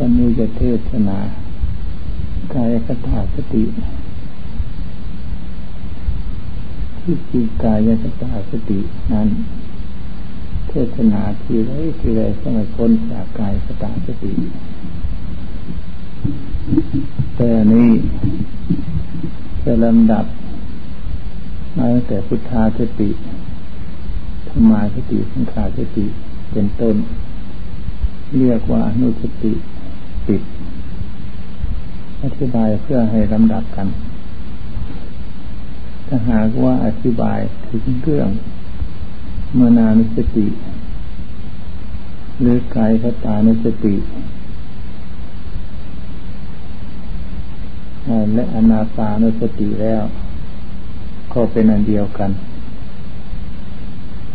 วันนี้จะเทศนากายคตาสติ ที่จริงกายคตาสตินั้น เทศนาทีไรทีไรสมัยพ้นจากกายคตาสติ แต่นี้จะลำดับมาตั้งแต่พุทธาสติธรรมาสติสังขาสติเป็นต้น เรียกว่าอนุสติ ติดอธิบายเพื่อให้ลำดับกัน ถ้าหากว่าอธิบายถึงเรื่องมนานุสติ หรือกายคตานุสติ และอนาปานุสติแล้ว ก็เป็นอันเดียวกัน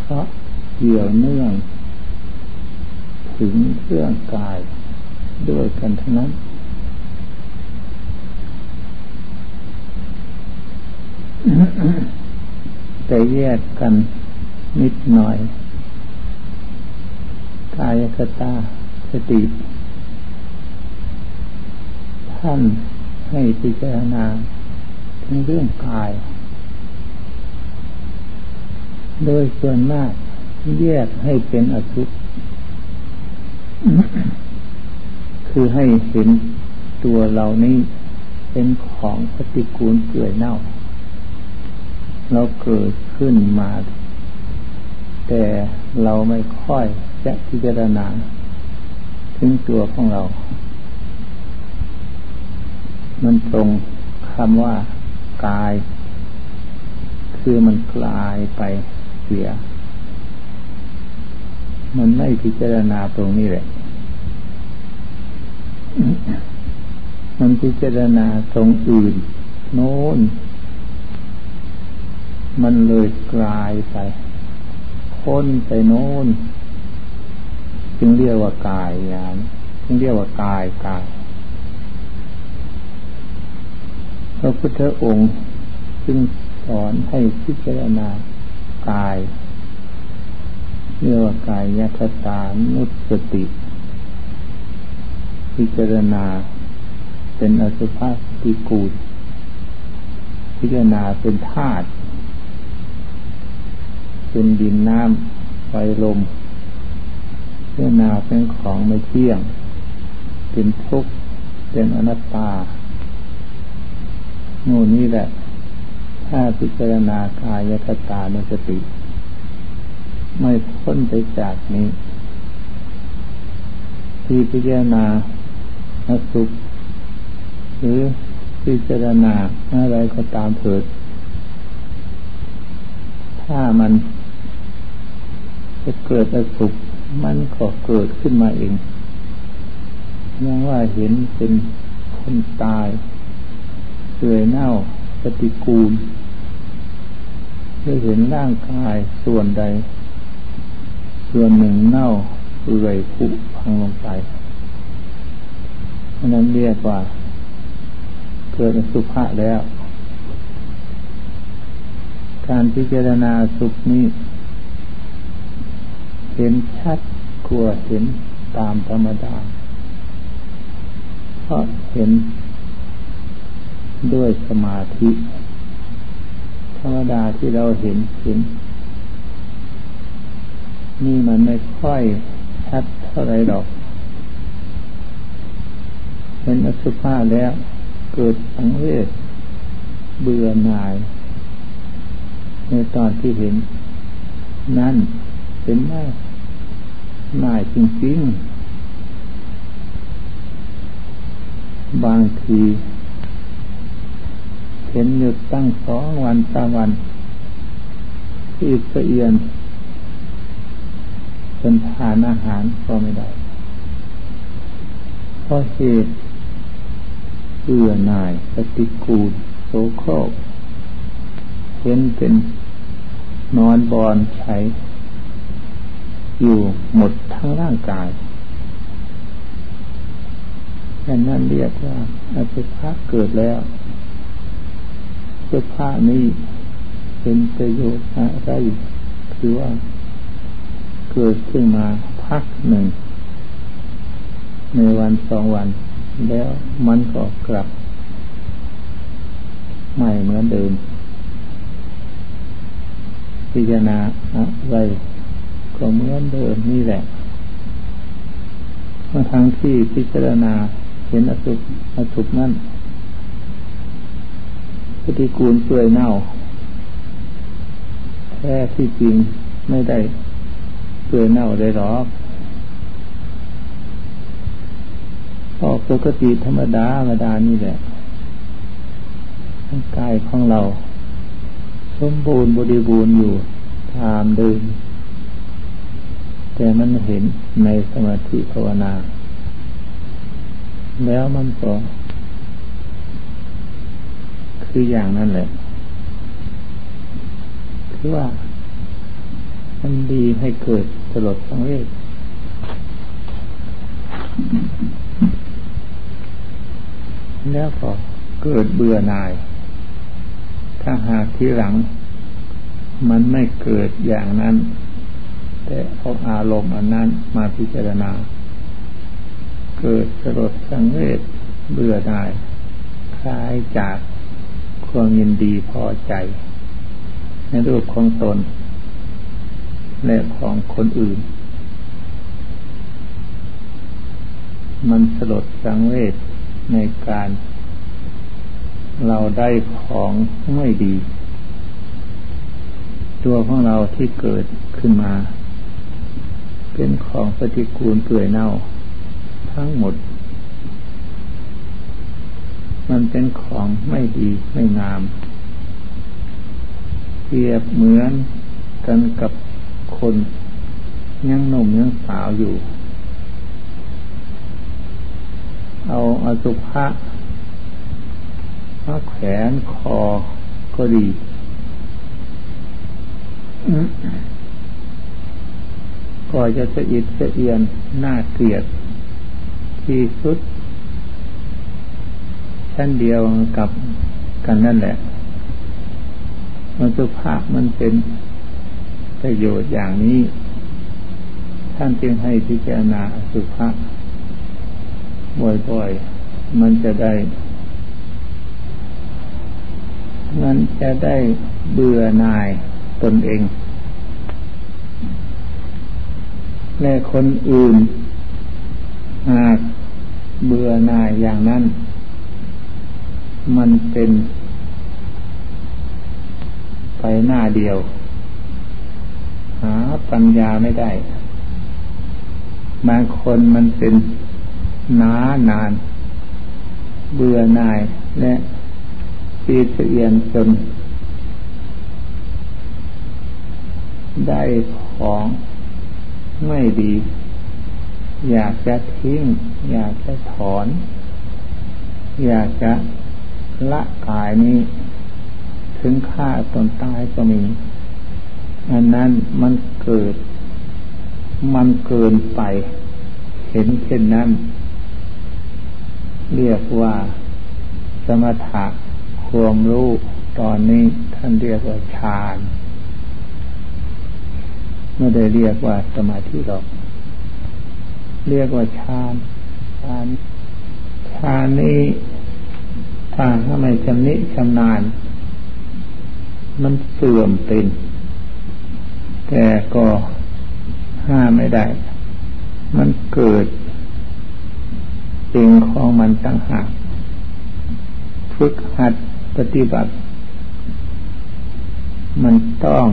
เพราะเกี่ยวเนื่อง ถึงเรื่องกาย ด้วยกันทั้งนั้น แต่แยกกันนิดหน่อย กายคตาสติ ท่านให้พิจารณาถึงเรื่องกาย โดยส่วนมากแยกให้เป็นอสุภ คือให้เห็นตัวเรานี้เป็นของปฏิกูลเกลื่อยเน่า เราเกิดขึ้นมา แต่เราไม่ค่อยจะพิจารณาถึงตัวของเรา มันตรงคำว่ากาย คือมันกลายไปเสีย มันไม่พิจารณาตรงนี้แหละ มันพิจารณาตรงอื่น โน้น มันเลยกลายไปพ้นไปโน้น จึงเรียกว่ากายยานจึงเรียกว่ากายกายพระพุทธองค์จึงสอนให้พิจารณากายเรียกว่ากายยัตตานุสติ พิจารณา เป็นอสุภะติกูลพิจารณาเป็นธาตุเป็นดินน้ำไฟลมพิจารณาเป็นของไม่เที่ยง เป็นทุกข์เป็นอนัตตาโน่นนี่แหละ ถ้าพิจารณากายคตานุสติ ไม่พ้นไปจากนี้ ที่พิจารณา สุข หรือพิจารณาอะไรก็ตามเถิด ถ้ามันจะเกิดอสุข มันก็เกิดขึ้นมาเองยังว่าเห็นเป็นคนตายเสื่อยเน่าปฏิกูลได้เห็นร่างกายส่วนใด ส่วนหนึ่งเน่าเปื่อยผุพังลงไป นั้นเรียกว่า เกิดสุภะแล้ว การพิจารณาสุขนี้ เห็นชัดกว่าเห็นตามธรรมดาเพราะเห็นด้วยสมาธิ ธรรมดาที่เราเห็นเห็น นี่มันไม่ค่อยชัดเท่าไรหรอก เป็นอสุภะแล้ว เกิดสังเวชเบื่อหน่าย ในตอนที่เห็น นั่นเป็นไห่หน่ายจริงๆ บางทีเห็นหยุดตั้งสองวันสามวันที่สะเอียนเป็นทานอาหารก็ไม่ได้เพราะเหตุ เบื่อหน่ายปฏิกูลโสโครกเห็นเป็นนอนบอนใช้ อยู่หมดทั้งร่างกายดังนั้นเรียกว่าอสุภะเกิดแล้วสุภะนี้เป็นประโยชน์อะไรคือว่า เกิดขึ้นมาพักหนึ่ง ในวันสองวัน แล้วมันก็กลับ ไม่เหมือนเดิม พิจารณาอะไรก็เหมือนเดิมนี่แหละเมื่อทั้งที่พิจารณาเห็นอสุภอสุภนั่นปฏิกูลเปื่อยเน่าแท้ที่จริงไม่ได้เปื่อยเน่าได้หรอก พอปกติธรรมดาธรรมดานี่แหละร่างกายของเรา สมบูรณ์บริบูรณ์อยู่ตามเดิมแต่มันเห็นในสมาธิภาวนา แล้วมันก็คืออย่างนั้นแหละ คือว่า มันดีให้เกิดสลดสังเวช แล้วก็เกิดเบื่อหน่าย ถ้าหากที่หลัง มันไม่เกิดอย่างนั้น แต่เอาอารมณ์อันนั้นมาพิจารณา เกิดสลดสังเวชเบื่อหน่าย คลายจากความยินดีพอใจ ในรูปของตนและของคนอื่น มันสลดสังเวช ในการ เราได้ของไม่ดี ตัวของเราที่เกิดขึ้นมา เป็นของปฏิกูลเปื่อยเน่า ทั้งหมด มันเป็นของไม่ดีไม่งาม เปรียบเหมือนกันกับคนยังหนุ่มยังสาวอยู่ เอาอสุภะมาแขนคอก็ดี ก็จะสะอิดสะเอียนน่าเกลียด ที่สุด ชั้นเดียวกับกันนั่นแหละมันสุภาพมันเป็นประโยชน์อย่างนี้ ท่านจึงให้พิจารณาสุภาพ บ่อยๆ มันจะได้ มันจะได้เบื่อหน่ายตนเอง และคนอื่น หากเบื่อหน่ายอย่างนั้น มันเป็นไปหน้าเดียว หาปัญญาไม่ได้ บางคนมันเป็น นานาน เบื่อหน่ายและปีเสียนจน ได้ของไม่ดี อยากจะทิ้ง อยากจะถอน อยากจะละกายนี้ ถึงฆ่าตนตายก็มี อันนั้นมันเกิด มันเกินไป เห็นเช่นนั้น เรียกว่าสมถะความรู้ตอนนี้ท่านเรียกว่าฌานไม่ได้เรียกว่าสมาธิหรอก เรียกว่าฌานฌานฌานนี้ถ้าถ้าไม่ชำนิชำนาญ มันเสื่อมเป็น แต่ก็ห้ามไม่ได้ มันเกิด สิ่งของมันต่างหากฝึกหัดปฏิบัติ มันต้อง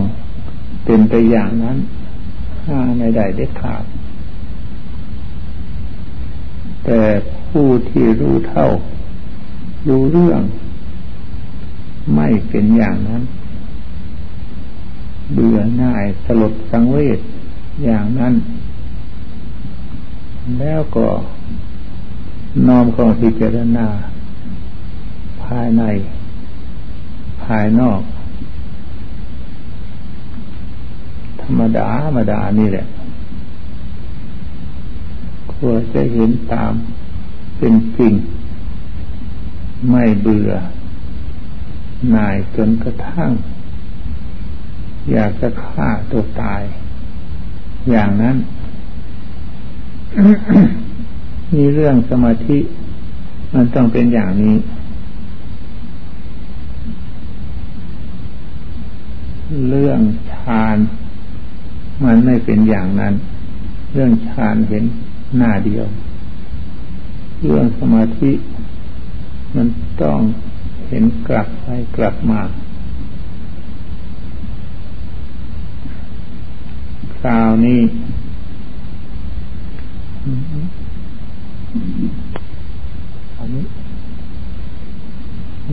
เป็นไปอย่างนั้นห้าไม่ได้เด็ดขาด แต่ผู้ที่รู้เท่า รู้เรื่อง ไม่เป็นอย่างนั้น เบื่อหน่ายสลดสังเวชอย่างนั้น แล้วก็ น้อมเข้าพิจารณา ภายใน ภายนอก ธรรมดาธรรมดานี่แหละควรจะเห็นตามเป็นจริง ไม่เบื่อหน่ายจนกระทั่ง อยากจะฆ่าตัวตาย อย่างนั้น มีเรื่องสมาธิมันต้องเป็นอย่างนี้เรื่องฌานมันไม่เป็นอย่างนั้น เรื่องฌานเห็นหน้าเดียว เรื่องสมาธิ มันต้องเห็นกลับไปกลับมาคราวนี้อันนี้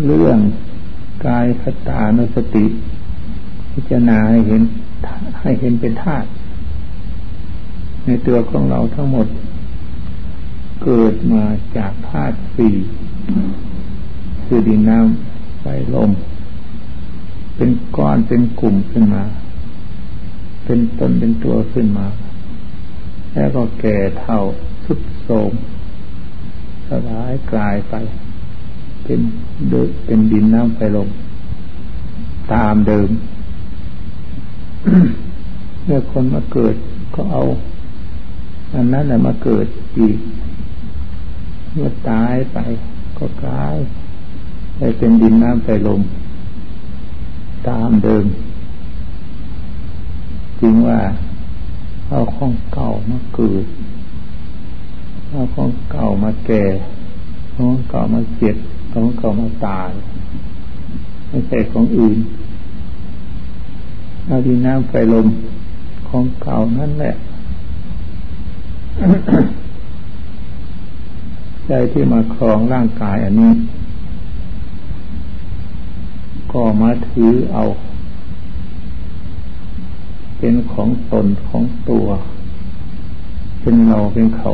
เรื่องกาย คตานุสติ พิจารณาให้เห็นให้เห็นเป็นธาตุในตัวของเราทั้งหมด เกิดมาจากธาตุสี่คือดินน้ำไฟลม เป็นก้อนเป็นกลุ่มขึ้นมา เป็นต้นเป็นตัวขึ้นมา แล้วก็แก่เท่าสุดโทมสลายกลายไป เป็นเดเป็นดินน้ำไฟลม ตามเดิมเมื่อคนมาเกิดก็เอา อันนั้นแหละมาเกิดอีกเมื่อตายไปก็กลายไปเป็นดินน้ำไฟลม ตามเดิมจริงว่าเอาของเก่ามาเกิดเอาของเก่ามาแก่เอาของเก่ามาเจ็บเอาของเก่ามาตายไม่ใช่ของอื่น เอาดินน้ำไฟลมของเก่านั่นแหละใจที่มาครองร่างกายอันนี้ ก็มาถือเอา เป็นของตนของตัว เป็นเราเป็นเขา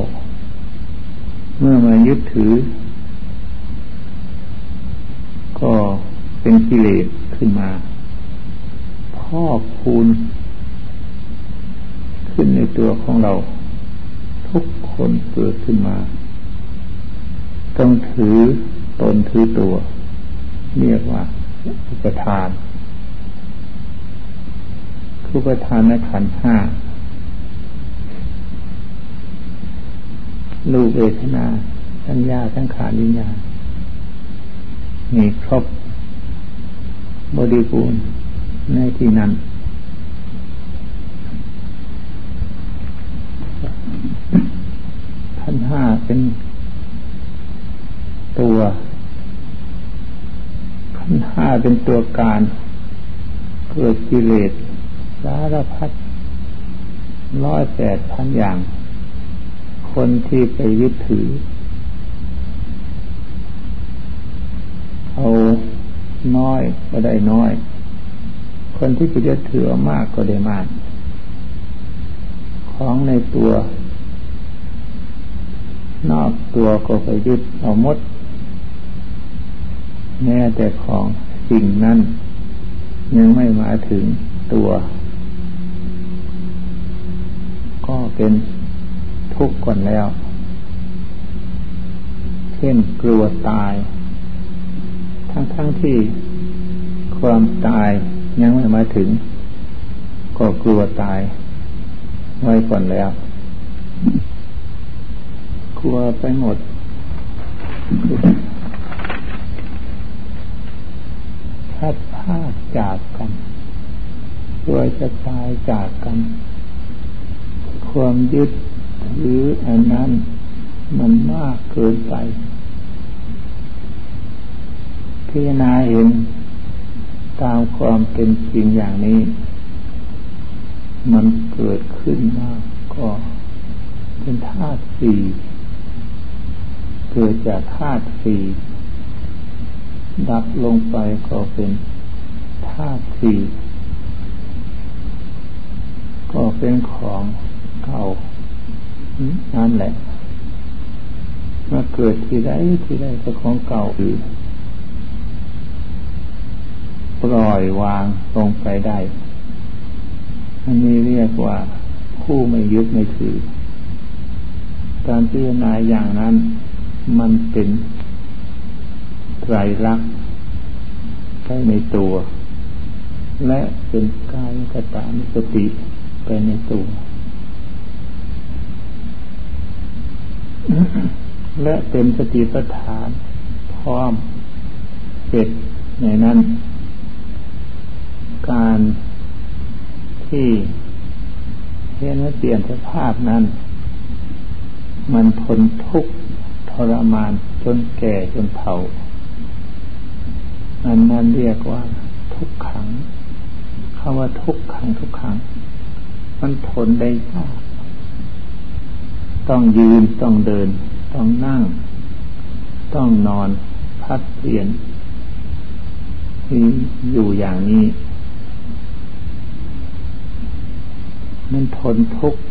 เมื่อมายึดถือ ก็เป็นกิเลสขึ้นมา พอกพูนขึ้นในตัวของเรา ทุกคนเกิดขึ้นมา ต้องถือตนถือตัว เรียกว่าอุปทานคืออุปทานในขันห้าลูกเวทนาสัญญาสังขารวิญญาณมีครบบริบูรณ์ ในที่นั้นขันห้าเป็นตัวขันห้าเป็นตัวการเกิดกิเลสสารพัดร้อยแปดพันอย่าง คนที่ไปยึดถือ เอาน้อยก็ได้น้อย คนที่จะถือมากก็ได้มาก ของในตัว นอกตัวก็ไปยึดเอามด แม้แต่ของสิ่งนั้นยังไม่มาถึงตัว ก็เป็นทุกข์ก่อนแล้ว เช่นกลัวตาย ทั้งๆทที่ความตาย ยังไม่มาถึง ก็กลัวตายไว้ก่อนแล้วกลัวไปหมด พัดพาจากกันกลัวจะตายจากกัน ความยึดหรืออันนั้น มันมากเกินไปพิจารณาเห็น ตามความเป็นจริงอย่างนี้ มันเกิดขึ้นมาก็เป็นธาตุสี่เกิดจากธาตุสี่ดับลงไปก็เป็นธาตุสี่ก็เป็นของเก่านั่นแหละมาเกิดที่ใดที่ใดก็ของเก่าอื่น ปล่อยวางลงไปได้ อันนี้เรียกว่าผู้ไม่ยึดไม่ถือ การพิจารณาอย่างนั้น มันเป็นไตรลักษณ์ไปในตัว และเป็นกายกตามิสติไปในตัว และเป็นสติปัฏฐานพร้อมเจ็ดในนั้น การที่เห็นว่าเปลี่ยนสภาพนั้น มันทนทุกข์ทรมานจนแก่จนเฒ่าอันนั้นเรียกว่า ทุกขังคำว่าทุกขังทุกขัง มันทนได้ยากต้องยืนต้องเดิน ต้องนั่ง ต้องนอนพัดเปลี่ยนที่อยู่อย่างนี้ มันทนทุกข์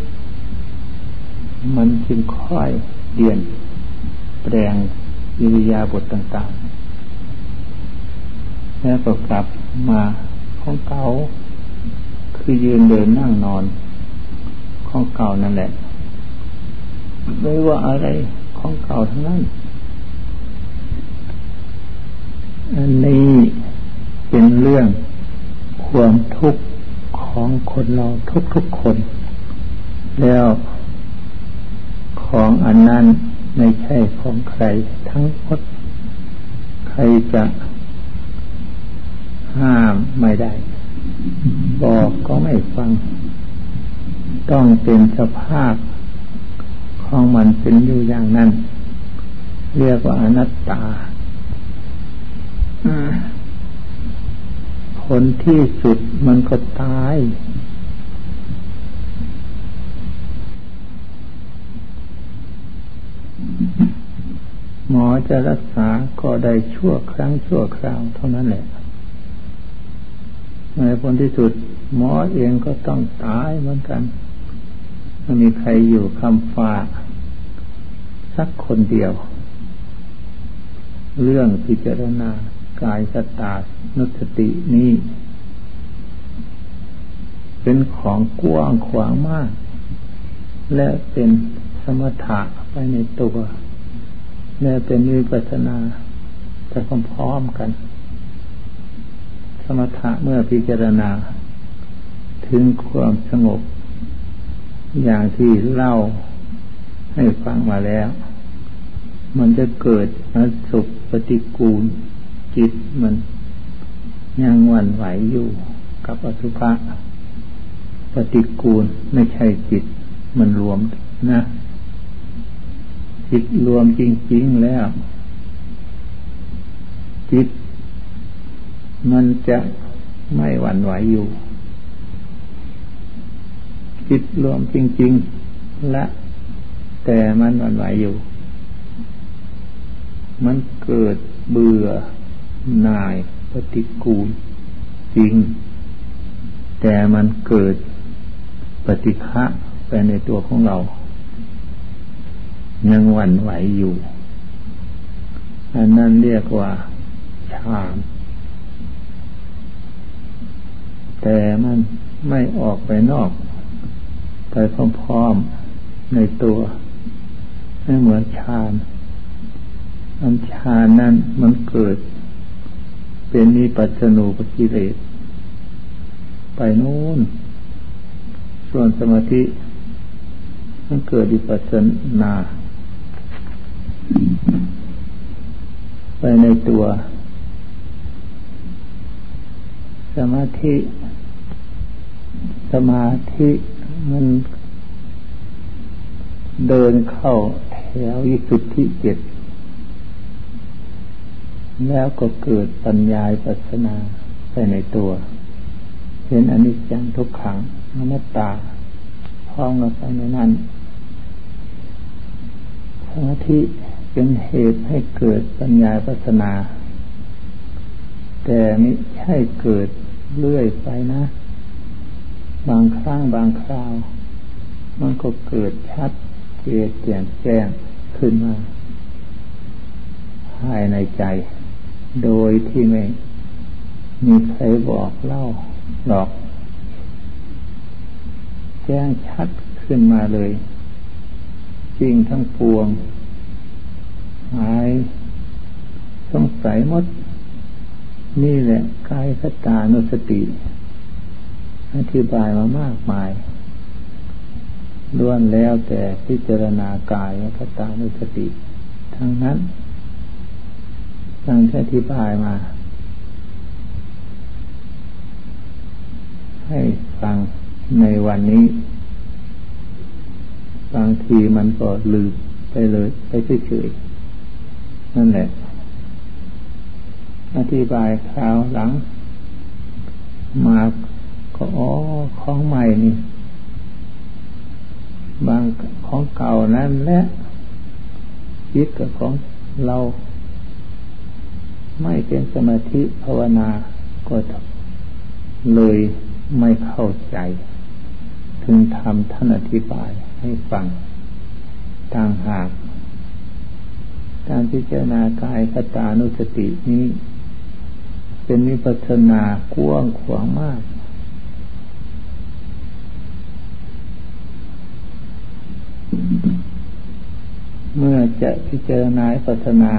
มันจึงค่อยเปลี่ยนแปลงอิริยาบถต่างๆ แล้วก็กลับมาของเก่าคือยืนเดินนั่งนอนของเก่านั่นแหละไม่ว่าอะไรของเก่าทั้งนั้น อันนี้เป็นเรื่องความทุกข์ ของคนเราทุกๆคน แล้วของอันนั้นไม่ใช่ของใครทั้งหมดใครจะห้ามไม่ได้ บอกก็ไม่ฟัง ต้องเป็นสภาพของมันเป็นอยู่อย่างนั้น เรียกว่าอนัตตา ผลที่สุดมันก็ตาย หมอจะรักษาก็ได้ชั่วครั้งชั่วคราวเท่านั้นแหละ ในผลที่สุด หมอเองก็ต้องตายเหมือนกันไม่มีใครอยู่คำฝากสักคนเดียว เรื่องพิจารณากายสตา นุสตินี้เป็นของกว้างขวางมาก และเป็นสมถะไปในตัว และเป็นวิปัสนาจะพร้อมกัน สมถะเมื่อพิจารณา ถึงความสงบ อย่างที่เล่าให้ฟังมาแล้ว มันจะเกิดอสุปฏิกูลจิตมัน ยังหวั่นไหวอยู่กับอสุภะปฏิกูลไม่ใช่จิต มันรวมนะ จิตรวมจริง ๆ แล้ว จิต มันจะไม่หวั่นไหวอยู่ จิตรวมจริง ๆ และแต่มันหวั่นไหวอยู่ มันเกิดเบื่อหน่าย ปฏิกูลจริง แต่มันเกิดปฏิฆะไปในตัวของเรา ยังหวั่นไหวอยู่ อันนั้นเรียกว่าฌานแต่มันไม่ออกไปนอก ไปพร้อมๆในตัว ไม่เหมือนฌานอันฌานนั้นมันเกิด เป็นนิปัจนูปกิเลส ไปนู่น ส่วนสมาธิมันเกิดดิปัสนา ไปในตัว สมาธิ สมาธิมันเดินเข้าแถววิสุทธิเจ็ด แล้วก็เกิดปัญญาปัสนาไปในตัว เห็นอนิจจังทุกขังอนัตตาพ้องกับไปในนั้นสมาธิเป็นเหตุให้เกิดปัญญาปัสนา แต่ไม่ใช่เกิดเรื่อยไปนะ บางครั้งบางคราว มันก็เกิดชัดเจนแจ่มแจ้งขึ้นมาภายในใจ โดยที่ไม่มีใครบอกเล่าหรอก แจ้งชัดขึ้นมาเลย จริงทั้งปวง หายสงสัยมด นี่แหละกายสตานุสติ อธิบายมามากมายล้วนแล้วแต่พิจารณากายคตานุสติ ทั้งนั้น ดังที่อธิบายมา ให้ฟังในวันนี้ บางทีมันก็ลืมไปเลยไปเฉยๆนั่นแหละ อธิบายคราวหลัง มาก็อ๋อของใหม่นี่ บางของเก่านั้นและจิตกับของเรา ไม่เป็นสมาธิภาวนาก็เลยไม่เข้าใจ ถึงทำท่านอธิบายให้ฟังต่างหาก การพิจารณากายคตานุสตินี้ เป็นวิปัสสนากว้างขวางมาก เมื่อจะพิจารณาปัสนา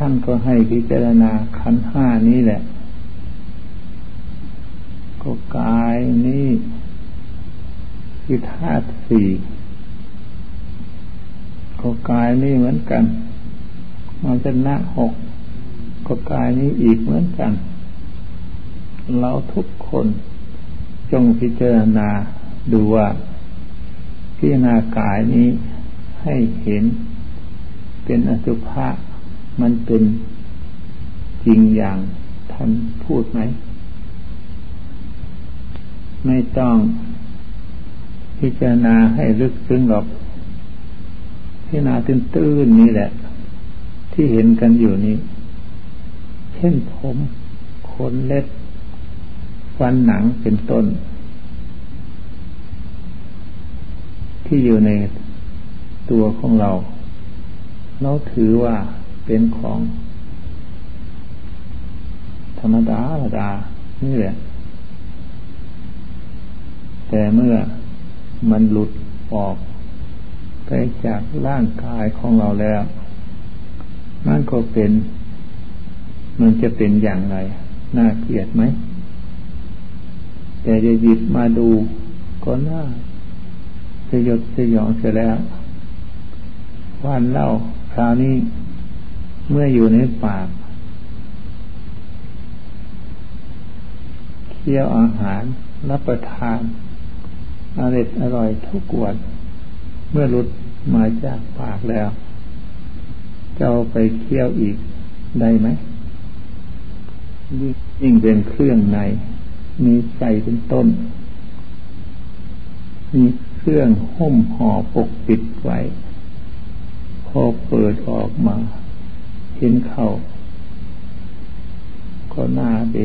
ท่านก็ให้พิจารณาขันห้านี้แหละ ก็กายนี้คือธาตุสี่ก็กายนี้เหมือนกันมันเป็นหน้าหกก็กายนี้อีกเหมือนกัน เราทุกคนจงพิจารณาดูว่า พิจารณากายนี้ให้เห็นเป็นอสุภะ มันเป็นจริงอย่างท่านพูดไหม ไม่ต้องพิจารณาให้ลึกซึ้งหรอกพิจารณาตื้นๆนี่แหละ ที่เห็นกันอยู่นี้ เช่นผมขนเล็บฟันหนังเป็นต้น ที่อยู่ในตัวของเรา เราถือว่า เป็นของธรรมดาธรรมดา นี่แหละ แต่เมื่อมันหลุดออกไปจากร่างกายของเราแล้ว มันก็เป็น มันจะเป็นอย่างไร น่าเกลียดไหม แต่จะหยิบมาดูก็น่าสยดสยองเสียแล้ววันเล่าคราวนี้ เมื่ออยู่ในปากเคี้ยวอาหารรับประทานอร่อยอร่อยทุกวันเมื่อรุดมาจากปากแล้ว จะเอาไปเคี่ยวอีกได้ไหมยิ่งเป็นเครื่องใน มีใจเป็นต้น มีเครื่องห่มห่อปกปิดไว้ พอเปิดออกมา เห็นเขาก็หน้าเด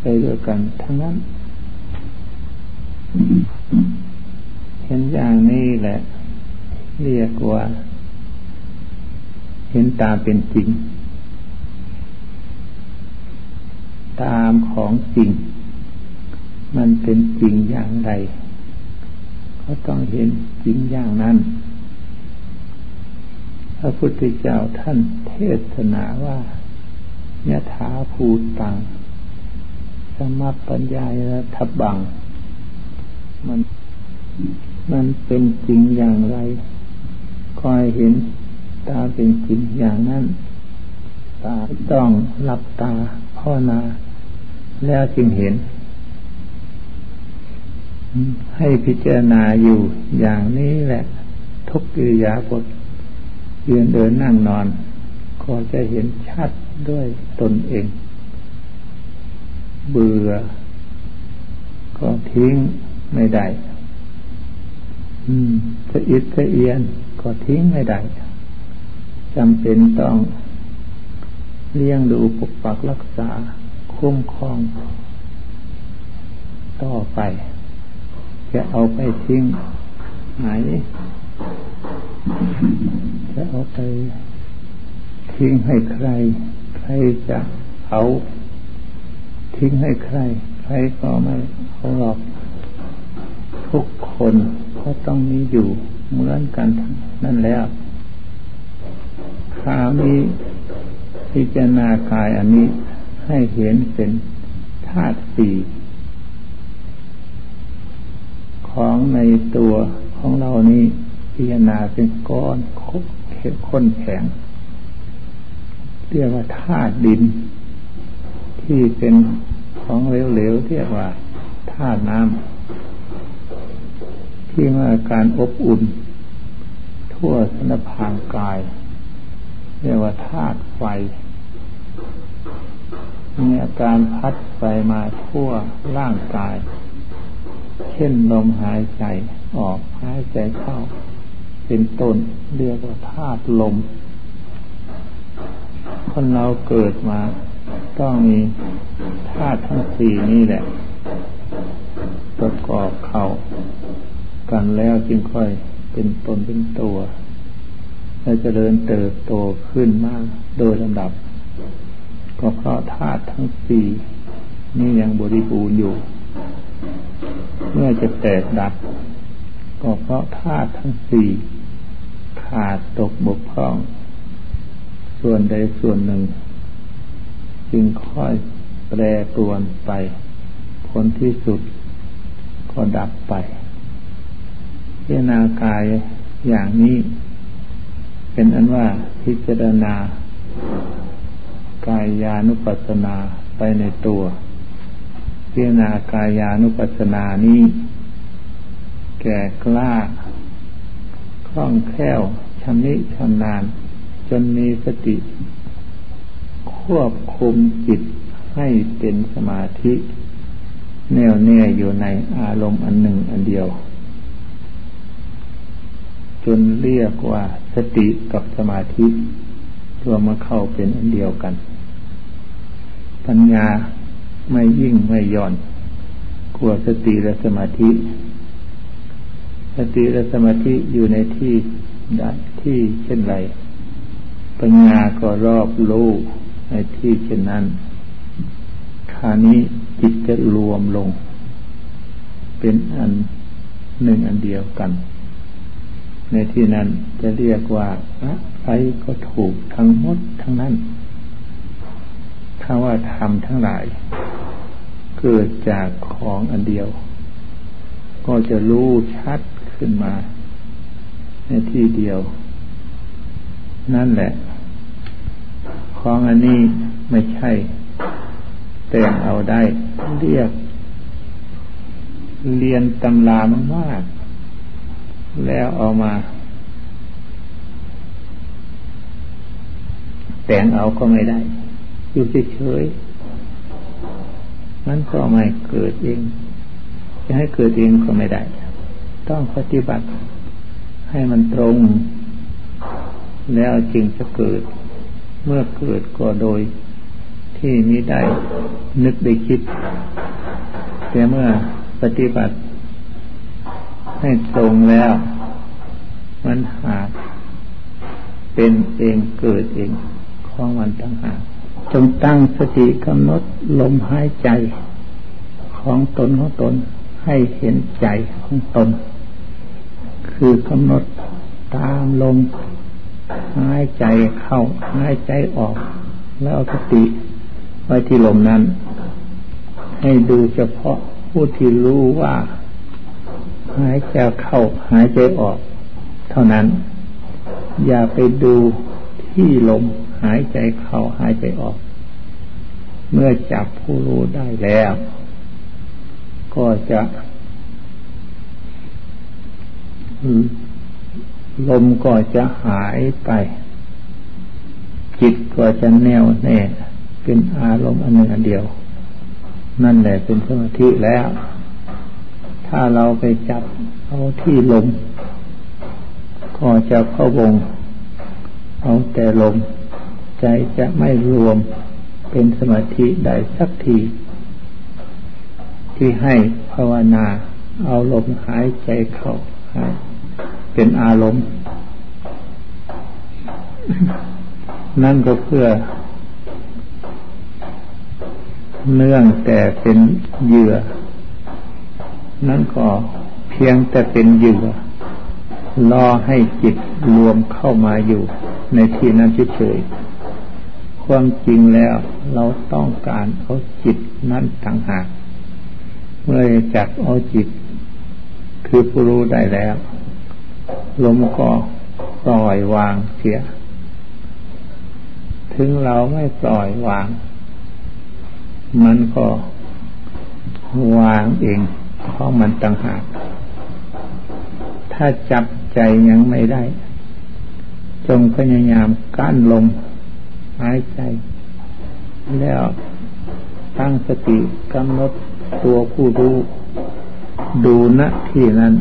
ไปด้วยกันทั้งนั้น เห็นอย่างนี้แหละ เรียกว่า เห็นตามเป็นจริง ตามของจริง มันเป็นจริงอย่างไร ก็ต้องเห็นจริงอย่างนั้น ระพุทธเจ้าท่านเทศนาว่ายะถาภูตัง สมัปัญญายทบัง มันมันเป็นจริงอย่างไร คอยเห็นตาเป็นจริงอย่างนั้น ตาต้องหลับตาพ่อนา แล้วจึงเห็น ให้พิจารณาอยู่อย่างนี้แหละ ทุกกิริยาบท ยืนเดินนั่งนอนก็จะเห็นชัดด้วยตนเอง เบื่อ ก็ทิ้งไม่ได้จะอิดจะเอียนก็ทิ้งไม่ได้จำเป็นต้องเลี้ยงดูปกปักรักษา คุ้มครอง ต่อไป จะเอาไปทิ้งไหน จะเอาไปทิ้งให้ใคร ใครจะเอาทิ้งให้ใคร ใครก็ไม่เอาหรอกทุกคนก็ต้องมีอยู่เหมือนกันนั่นแล้วคราวนี้พิจารณากายอันนี้ให้เห็นเป็นธาตุสี่ขของในตัวของเรานี้ พิจารณาเป็นก้อนข้นแข็งเรียกว่าธาตุดิน ที่เป็นของเหลวๆเรียกว่าธาตุน้ำที่มีอาการอบอุ่น ทั่วสนพางกาย เรียกว่าธาตุไฟมีอาการพัดไปมาทั่วร่างกาย เช่นลมหายใจออกหายใจเข้า เป็นต้น เรียกว่าธาตุลม คนเราเกิดมา ต้องมีธาตุทั้งสี่นี่แหละ ประกอบเข้ากันแล้วจึงค่อยเป็นตนเป็นตัวและจะเดินเติบโตขึ้นมากโดยลำดับ ก็เพราะธาตุทั้งสี่นี่ยังบริบูรณ์อยู่ เมื่อจะแตกดับก็เพราะธาตุทั้งสี่ ขาดตกบกพร่อง ส่วนใดส่วนหนึ่ง จึงค่อยแปรปรวนไป ผลที่สุดก็ดับไปพิจารณากายอย่างนี้ เป็นอันว่าพิจารณากายานุปัสสนาไปในตัว พิจารณากายานุปัสสนานี้ แก่กล้า ล่องแคล่วชำนิชำนาญ จนมีสติ ควบคุมจิตให้เป็นสมาธิ แน่วแน่อยู่ในอารมณ์อันหนึ่งอันเดียว จนเรียกว่าสติกับสมาธิรวมมาเข้าเป็นอันเดียวกัน ปัญญาไม่ยิ่งไม่ย่อนกลัวสติและสมาธิ สติและสมาธิอยู่ในที่ที่เช่นไรปัญญาก็รอบรู้ในที่เช่นนั้นคานี้จิตจะรวมลง เป็นอันหนึ่งอันเดียวกัน ในที่นั้นจะเรียกว่าอะไรก็ถูกทั้งหมดทั้งนั้นถ้าว่าทำทั้งหลาย เกิดจากของอันเดียว ก็จะรู้ชัด ขึ้นมา ในที่เดียว นั่นแหละ ของอันนี้ไม่ใช่ แต่งเอาได้ เรียก เรียนตำรามากๆแล้วเอามา แต่งเอาก็ไม่ได้ อยู่เฉยๆมันก็ไม่เกิดเองจะให้เกิดเองก็ไม่ได้ ต้องปฏิบัติให้มันตรง แล้วจึงจะเกิด เมื่อเกิดก็โดย ที่มิได้นึกได้คิด แต่เมื่อปฏิบัติ ให้ตรงแล้ว มันหาเป็นเองเกิดเองของมันตั้งหากจงตั้งสติกำหนดลมหายใจของตนของตนให้เห็นใจของตน คือกำหนดตามลมหายใจเข้าหายใจออก แล้วสติไว้ที่ลมนั้น ให้ดูเฉพาะผู้ที่รู้ว่า หายใจเข้าหายใจออก เท่านั้น อย่าไปดูที่ลมหายใจเข้าหายใจออก เมื่อจับผู้รู้ได้แล้ว ก็จะ ลมก็จะหายไป จิตก็จะแน่วแน่เป็นอารมณ์อันหนึ่งอันเดียว นั่นแหละเป็นสมาธิแล้ว ถ้าเราไปจับเอาที่ลม ก็จะเข้าวง เอาแต่ลม ใจจะไม่รวมเป็นสมาธิได้สักที ที่ให้ภาวนา เอาลมหายใจเข้าหาย เป็นอารมณ์ นั่นก็เพื่อ เนื่องแต่เป็นเหยื่อ นั่นก็เพียงแต่เป็นเหยื่อรอให้จิตรวมเข้ามาอยู่ ในที่นั้นเฉยๆความจริงแล้วเราต้องการเอาจิตนั้นต่างหาก เมื่อจักเอาจิต คือผู้รู้ได้แล้ว ลมก็ปล่อยวางเสีย ถึงเราไม่ปล่อยวาง มันก็วางเองเพราะมันต่างหาก ถ้าจับใจยังไม่ได้ จงพยายามกั้นลมหายใจ แล้วตั้งสติกำหนดตัวผู้รู้ดูณที่นั้น